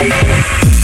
Thank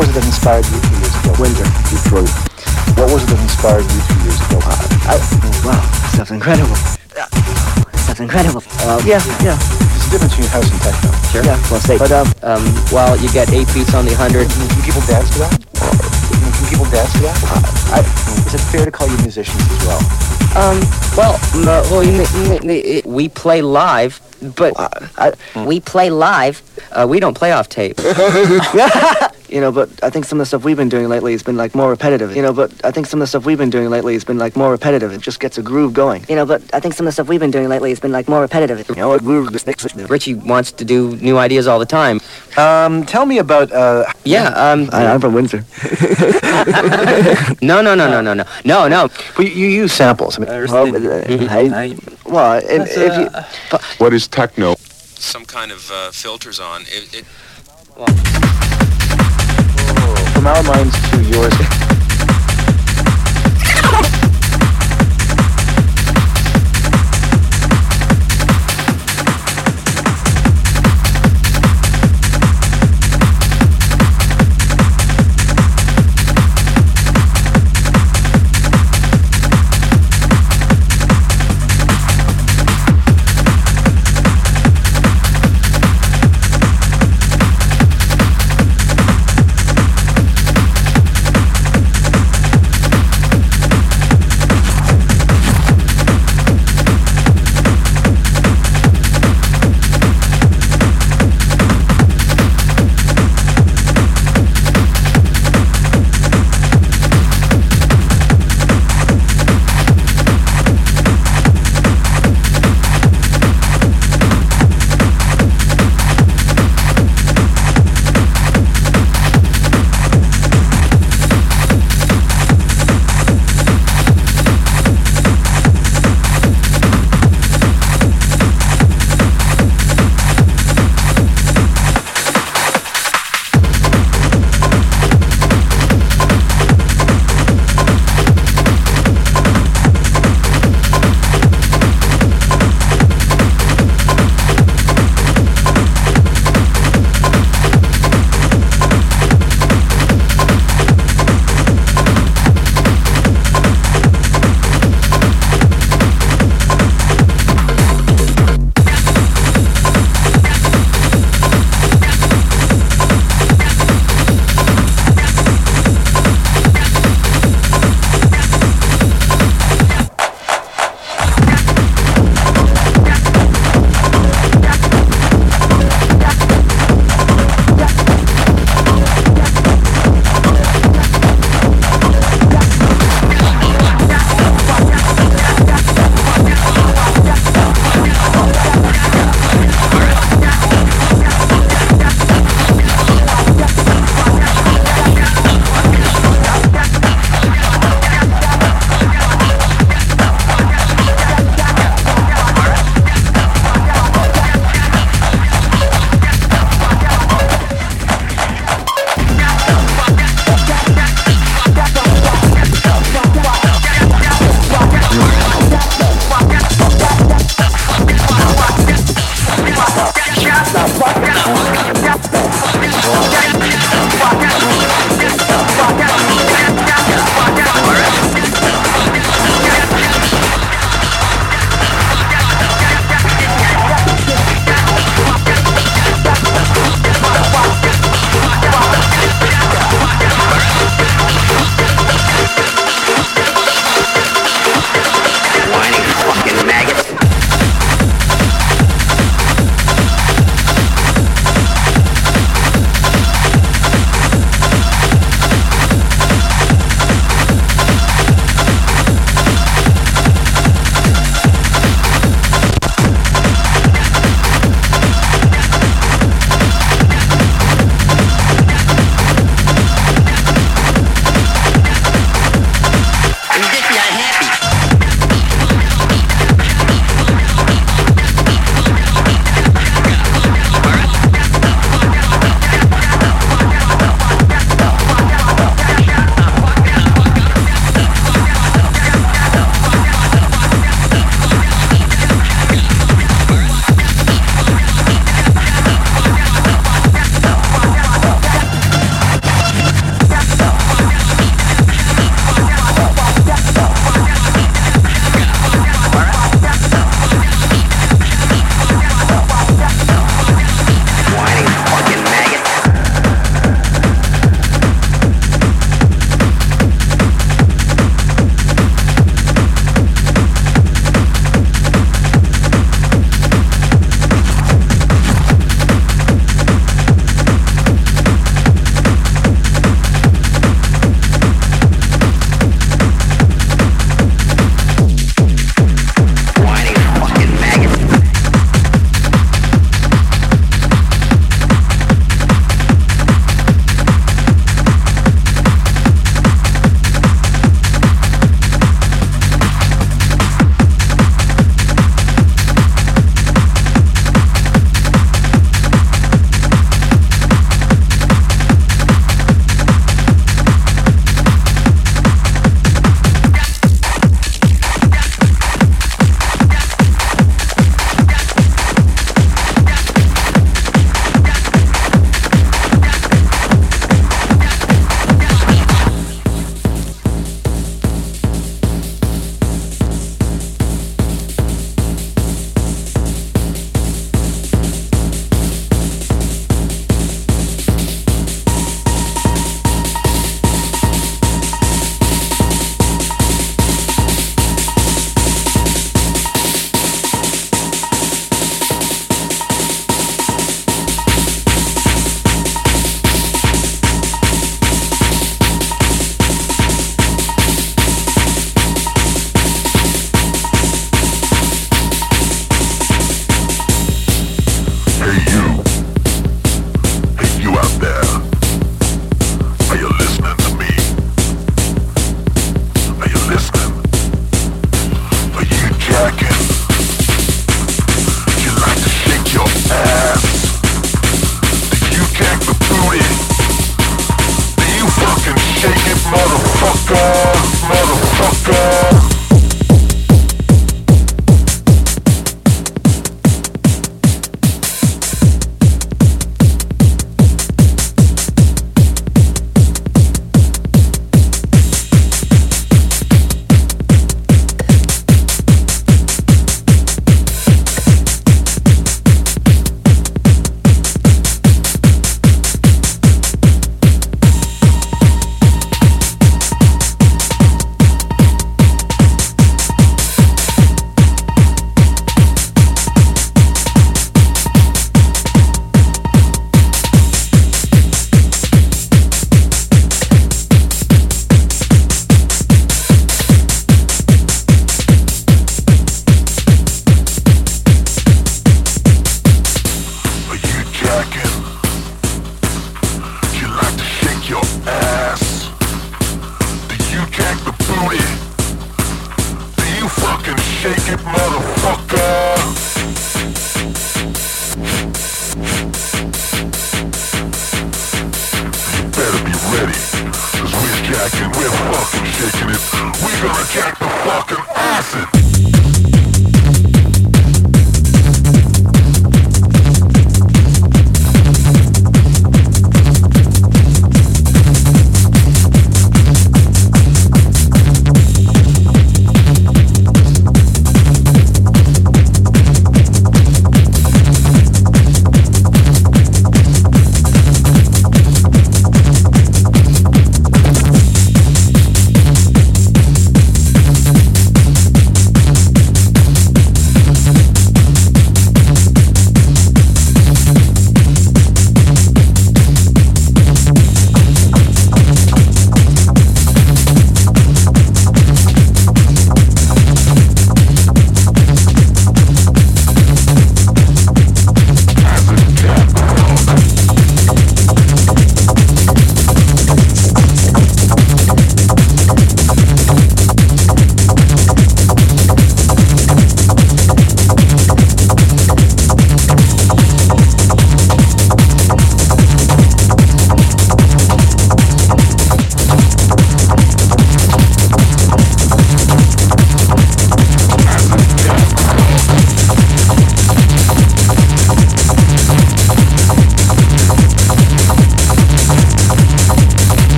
was it that inspired you two years ago? Windsor, Detroit. What was it that inspired you two years ago? I, wow, stuff's incredible. Stuff's incredible. Uh, yeah, yeah. There's a difference between house and techno. Sure. Yeah, well, say. But um, um, well, you get eight beats on the hundred. Can people dance to that? Can people dance to that? I, is it fair to call you musicians as well? Um, well, well, you, you, you, we play live, but I, we play live. Uh, we don't play off tape. you know, but I think some of the stuff we've been doing lately has been like more repetitive. You know, but I think some of the stuff we've been doing lately has been like more repetitive. It just gets a groove going. You know, but I think some of the stuff we've been doing lately has been like more repetitive. You know, Richie wants to do new ideas all the time. Um, tell me about. Uh, Yeah, um, I, I'm from Windsor. no, no, no, no, no, no, no, no. well, you, you use samples. I mean, Well, uh, I, well, if, if you, What is techno? some kind of uh, filters on. It, it, from our minds to yours.